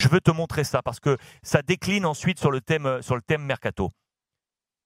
Je veux te montrer ça parce que ça décline ensuite sur le thème, sur le thème mercato.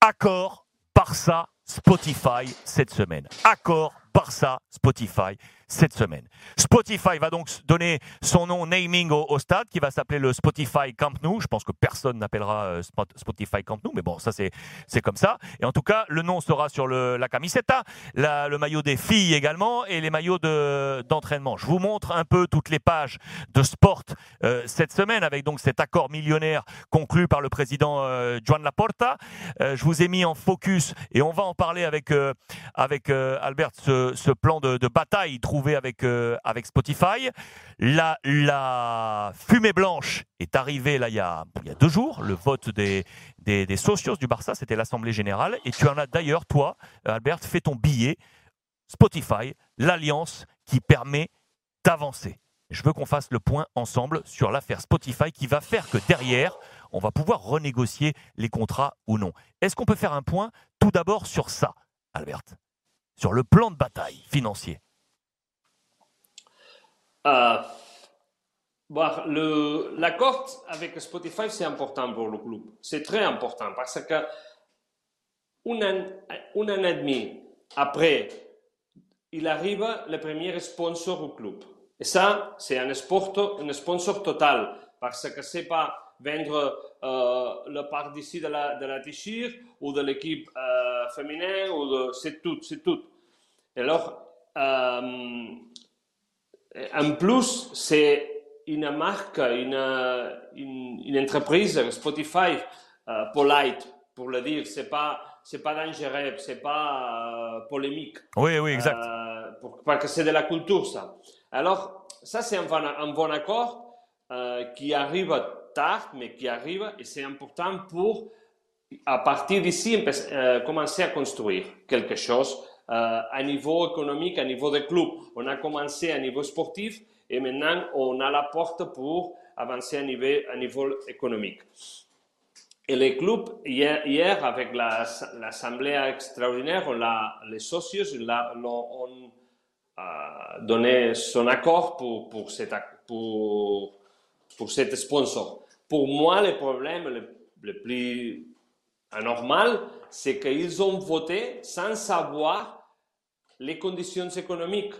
Accord, Barça, Spotify cette semaine. Accord, Barça, Spotify cette semaine. Spotify va donc donner son nom naming au, stade qui va s'appeler le Spotify Camp Nou. Je pense que personne n'appellera euh, Spotify Camp Nou, mais bon, ça c'est comme ça. Et en tout cas, le nom sera sur la camiseta, le maillot des filles également et les maillots de d'entraînement. Je vous montre un peu toutes les pages de sport euh, cette semaine avec donc cet accord millionnaire conclu par le président euh, Juan Laporta. Euh, je vous ai mis en focus et on va en parler avec avec Albert ce, ce plan de, bataille trouvé avec, euh, Spotify. La, fumée blanche est arrivée là il y a, y a deux jours, le vote des, des, des socios du Barça, c'était l'Assemblée Générale. Et tu en as d'ailleurs, toi, Albert, fait ton billet Spotify, l'alliance qui permet d'avancer. Je veux qu'on fasse le point ensemble sur l'affaire Spotify qui va faire que derrière, on va pouvoir renégocier les contrats ou non. Est-ce qu'on peut faire un point tout d'abord sur ça, Albert? Sur le plan de bataille financier euh, L'accord avec Spotify, c'est important pour le club. C'est très important parce que un an, un an et demi après, il arrive le premier sponsor au club. Et ça, c'est un, un sponsor total parce que c'est pas vendre euh, le part d'ici de la, de la t-shirt ou de l'équipe euh, féminine, ou c'est tout, c'est tout. Et alors, euh, en plus, c'est une marque, une, une, une entreprise, Spotify, euh, polite, pour le dire. C'est pas, c'est pas dangereux, c'est pas euh, polémique. Oui, oui, exact. Euh, pour, parce que c'est de la culture, ça. Alors, ça, c'est un, bon, un bon accord euh, qui arrive tard, mais qui arrive, et c'est important pour, à partir d'ici, euh, commencer à construire quelque chose euh, à niveau économique, à niveau de club. On a commencé à niveau sportif et maintenant on a la porte pour avancer à niveau, niveau économique. Et les clubs, hier, avec l'assemblée extraordinaire, on les socios ont euh, donné son accord pour, pour, cet, pour, pour cet sponsor. Pour moi, le problème le plus anormal, c'est qu'ils ont voté sans savoir les conditions économiques.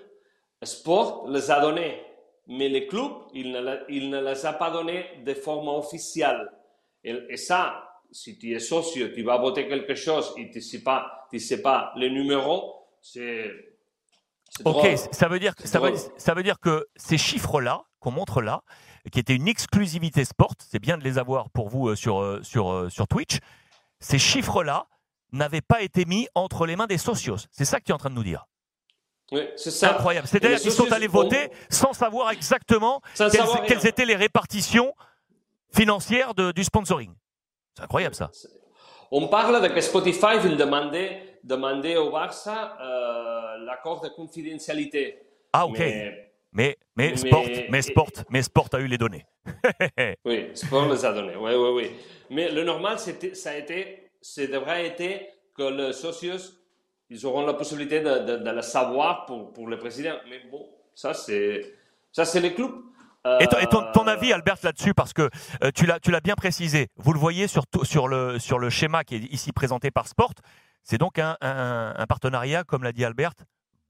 Sport les a données, mais le club, il ne, il ne les a pas données de forme officielle. Et, ça, si tu es socio, tu vas voter quelque chose et tu ne sais pas, tu sais pas le numéro, c'est. Ok, ça veut, dire, ça, veut, ça veut dire que ces chiffres-là, qu'on montre là, qui étaient une exclusivité sport, c'est bien de les avoir pour vous euh, sur, euh, sur, euh, sur Twitch, ces chiffres-là n'avaient pas été mis entre les mains des socios. C'est ça que tu es en train de nous dire. Oui, c'est. Incroyable. C'est-à-dire qu'ils sont allés voter sans savoir exactement quelles, étaient les répartitions financières de, du sponsoring. C'est incroyable ça. On parle de que Spotify veut demander, demander au Barça euh, l'accord de confidentialité. Ah ok. Mais, mais, Sport, mais, Sport, mais Sport a eu les données. oui, Sport les a données. Oui, oui, oui. Mais le normal, ça a été, ça devrait être que les socios ils auront la possibilité de, de, le savoir pour, pour, le président. Mais bon, ça c'est ça c'est les clubs. Et, ton, ton, euh, avis, Albert, là-dessus, parce que euh, tu l'as tu l'as bien précisé. Vous le voyez sur sur le sur le schéma qui est ici présenté par Sport. C'est donc un, un, un partenariat, comme l'a dit Albert,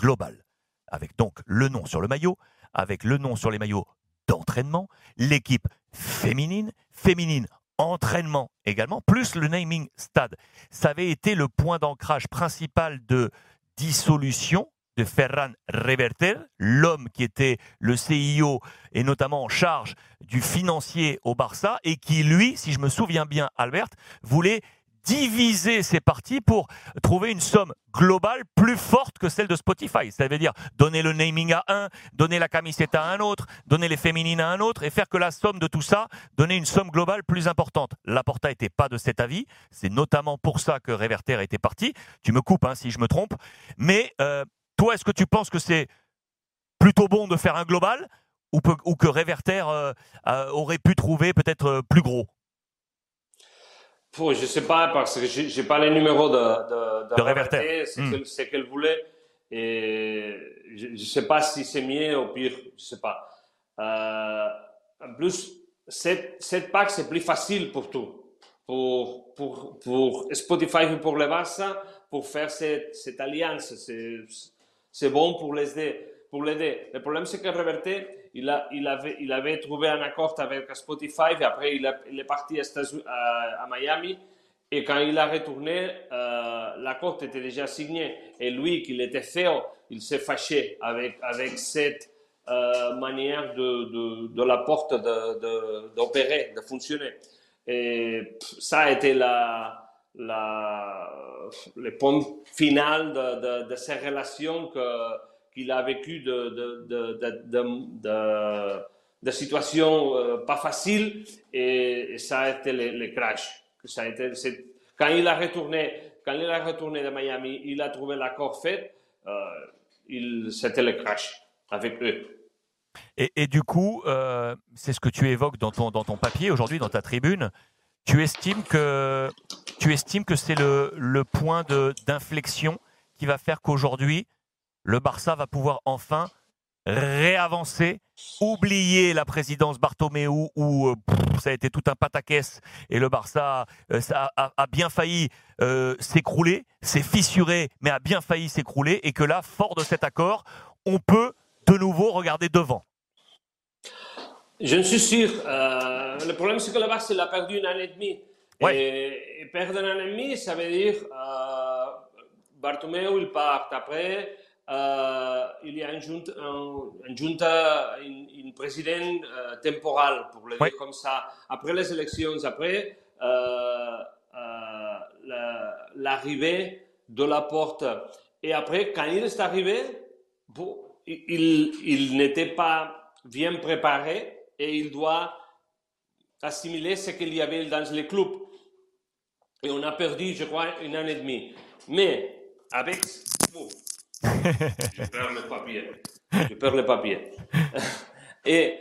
global, avec donc le nom sur le maillot, avec le nom sur les maillots d'entraînement, l'équipe féminine, féminine entraînement également, plus le naming stade. Ça avait été le point d'ancrage principal de dissolution de Ferran Reverter, l'homme qui était le CIO et notamment en charge du financier au Barça et qui, lui, si je me souviens bien, Albert, voulait diviser ces parties pour trouver une somme globale plus forte que celle de Spotify. Ça veut dire donner le naming à un, donner la camiseta à un autre, donner les féminines à un autre et faire que la somme de tout ça, donner une somme globale plus importante. Laporta n'était pas de cet avis. C'est notamment pour ça que Reverter était parti. Tu me coupes hein, si je me trompe. Mais euh, toi, est-ce que tu penses que c'est plutôt bon de faire un global ou, que Reverter euh, euh, aurait pu trouver peut-être plus gros? Je sais pas, parce que j'ai pas les numéros de, de, de, hmm. C'est qu'elle voulait. Et je ne sais pas si c'est mieux ou pire, je sais pas. Euh, en plus, cette, cette PAC, c'est plus facile pour tout. Pour, pour, pour Spotify et pour le Barça, pour faire cette, cette alliance. C'est bon pour l'aider. Pour l'aider. Le problème, c'est que Reverté, il, a, il, avait, il avait trouvé un accord avec Spotify et après, il, il est parti à, à, Miami. Et quand il a retourné, euh, l'accord était déjà signé. Et lui, qui était fait, il s'est fâché avec, avec cette euh, manière de, de, la porte d'opérer, de, fonctionner. Et ça a été la, le point final de, de ces relations qu'il a vécu de, de, de, situations euh, pas faciles et, ça a été le, crash. Ça a été, quand il a retourné, quand il a retourné de Miami, il a trouvé l'accord fait, euh, c'était le crash avec eux. Et, du coup, euh, c'est ce que tu évoques dans ton, dans ton papier aujourd'hui, dans ta tribune. Tu estimes que, tu estimes que c'est le, le point d'inflexion qui va faire qu'aujourd'hui, le Barça va pouvoir enfin réavancer, oublier la présidence Bartomeu où euh, ça a été tout un pataquès et le Barça euh, ça a, bien failli s'écrouler, s'est fissuré mais a bien failli s'écrouler et que là, fort de cet accord, on peut de nouveau regarder devant Je suis sûr. Euh, le problème, c'est que le Barça il a perdu une année et demie. Et, perdre une année et demie, ça veut dire euh, Bartomeu, il part. Après, euh, il y a une junta, un, junta une, président euh, temporal, pour le dire comme ça. Après les élections, après l'arrivée de la porte. Et après, quand il est arrivé, bon, il, n'était pas bien préparé et il doit assimiler ce qu'il y avait dans les clubs. Et on a perdu, je crois, une année et demie. Mais avec... je perds le papier. Je perds le papier. et,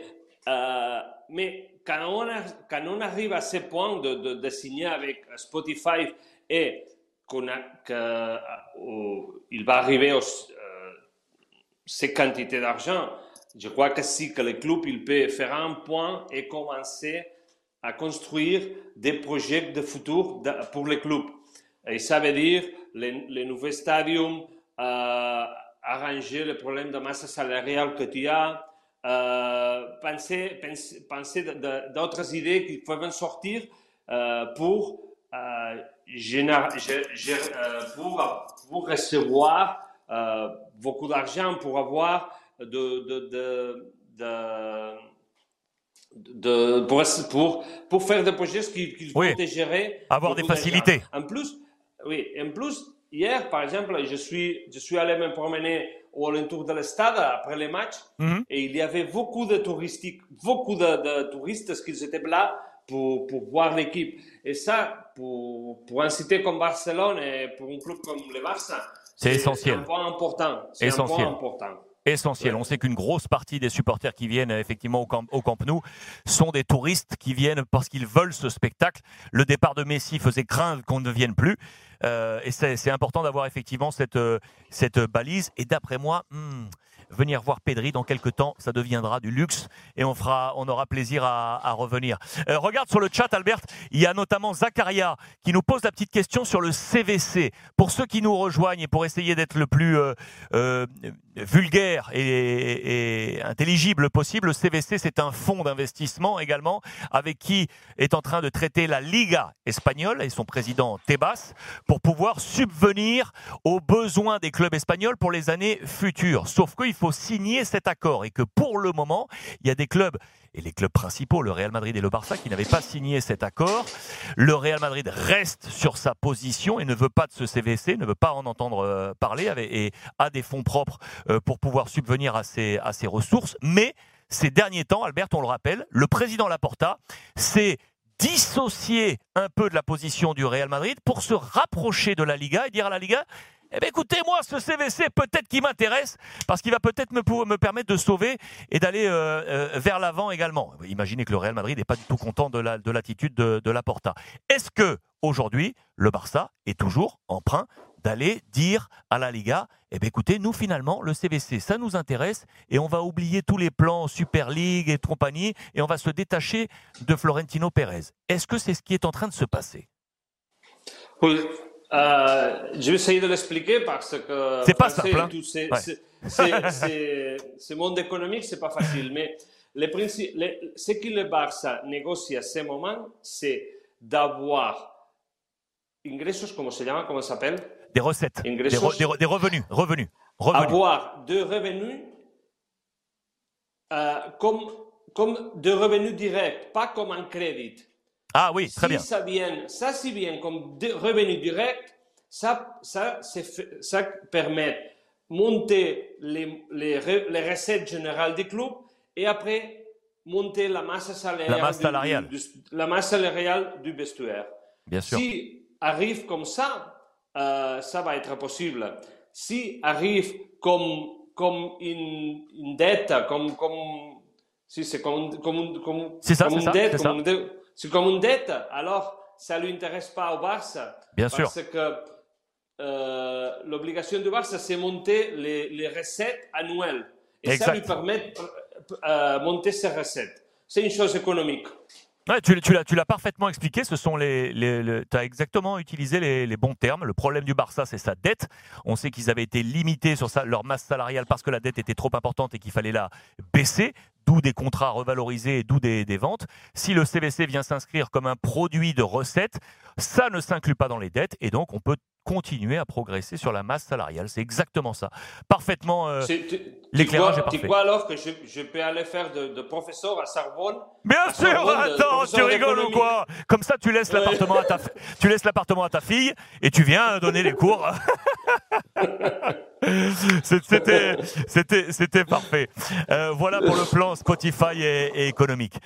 euh, mais quand on, arrive à ce point de, signer avec Spotify et qu'il euh, va arriver au, ces quantités d'argent, je crois que si que le club il peut faire un point et commencer à construire des projets de futur pour le club. Et ça veut dire les, les nouveaux stadiums, euh, arranger le problème de masse salariale que tu as, euh, penser, penser, penser d'autres idées qui peuvent sortir euh, pour, générer, pour, pour recevoir beaucoup d'argent pour avoir de, de, de, de pour, pour, pour, faire des projets qui, vont te gérer. Avoir des facilités. En plus, oui, en plus, hier, par exemple, je suis, je suis allé me promener au alentour de l'estade après les matchs mhm. et il y avait beaucoup de touristiques, beaucoup de, touristes qui étaient là pour, pour voir l'équipe. Et ça, pour, pour un cité comme Barcelone et pour un club comme le Barça, c'est essentiel. C'est un point important. C'est essentiel. Un point important. Essentiel. On sait qu'une grosse partie des supporters qui viennent effectivement au Camp, au Camp Nou sont des touristes qui viennent parce qu'ils veulent ce spectacle. Le départ de Messi faisait craindre qu'on ne vienne plus. Euh, et c'est important d'avoir effectivement cette, euh, cette balise. Et d'après moi, hmm, venir voir Pedri dans quelques temps, ça deviendra du luxe et on fera, on aura plaisir à, revenir. Euh, regarde sur le chat, Albert, il y a notamment Zakaria qui nous pose la petite question sur le CVC. Pour ceux qui nous rejoignent et pour essayer d'être le plus euh, euh, vulgaire et, intelligible possible, le CVC c'est un fonds d'investissement également avec qui est en train de traiter la Liga espagnole et son président Tebas pour pouvoir subvenir aux besoins des clubs espagnols pour les années futures. Sauf qu'il faut signer cet accord et que pour le moment, il y a des clubs et les clubs principaux, le Real Madrid et le Barça, qui n'avaient pas signé cet accord. Le Real Madrid reste sur sa position et ne veut pas de ce CVC, ne veut pas en entendre euh, parler et a des fonds propres euh, pour pouvoir subvenir à ses, à ses ressources. Mais ces derniers temps, Albert, on le rappelle, le président Laporta s'est dissocié un peu de la position du Real Madrid pour se rapprocher de la Liga et dire à la Liga eh bien, écoutez, moi, ce CVC, peut-être qui m'intéresse, parce qu'il va peut-être me, me permettre de sauver et d'aller euh, euh, vers l'avant également. Imaginez que le Real Madrid n'est pas du tout content de l'attitude la, de, de, de Laporta. Est-ce que, aujourd'hui, le Barça est toujours emprunt d'aller dire à la Liga, eh bien, écoutez, nous finalement, le CVC, ça nous intéresse et on va oublier tous les plans Super League et compagnie et on va se détacher de Florentino Pérez. Est-ce que c'est ce qui est en train de se passer? Oui, euh, je vais essayer de l'expliquer parce que c'est pas simple. Hein ce monde économique, c'est pas facile, mais les les, ce que le Barça négocie à ce moment, c'est d'avoir ingressos, comment se llama, comment s'appelle Des recettes, des, des, revenus, revenus, revenus. Avoir des revenus euh, comme, comme des revenus directs, pas comme un crédit. Ah oui, très si bien. Ça vient, ça, si vient comme des revenus directs, ça, ça, ça permet monter les, les, les, recettes générales du club et après monter la masse salariale, la masse salariale. Du, la masse salariale du. Bien sûr. Si arrive comme ça, euh, ça va être possible. Si arrive comme, comme une, une dette, comme, comme, si c'est comme, comme, comme, ça, comme une dette, comme, c'est comme une dette, alors ça ne lui intéresse pas au Barça. Bien parce sûr. que euh, l'obligation du Barça, c'est monter les, les, recettes annuelles. Et exact. ça lui permet de euh, monter ses recettes. C'est une chose économique. Tu, l'as parfaitement expliqué. Ce sont les, tu as exactement utilisé les, bons termes. Le problème du Barça, c'est sa dette. On sait qu'ils avaient été limités sur leur masse salariale parce que la dette était trop importante et qu'il fallait la baisser. D'où des contrats revalorisés, d'où des, des, ventes. Si le CVC vient s'inscrire comme un produit de recettes, ça ne s'inclut pas dans les dettes et donc on peut continuer à progresser sur la masse salariale. C'est exactement ça. Parfaitement, euh, l'éclairage est parfait. Tu crois alors que je, je, peux aller faire de, de professeur à Sorbonne? Bien à sûr, Sorbonne, attends, de, tu rigoles ou quoi? Comme ça, tu laisses Ouais. l'appartement à ta, tu laisses l'appartement à ta fille et tu viens donner les cours. C'était, c'était, c'était parfait. Euh, voilà pour le plan Spotify et, et économique.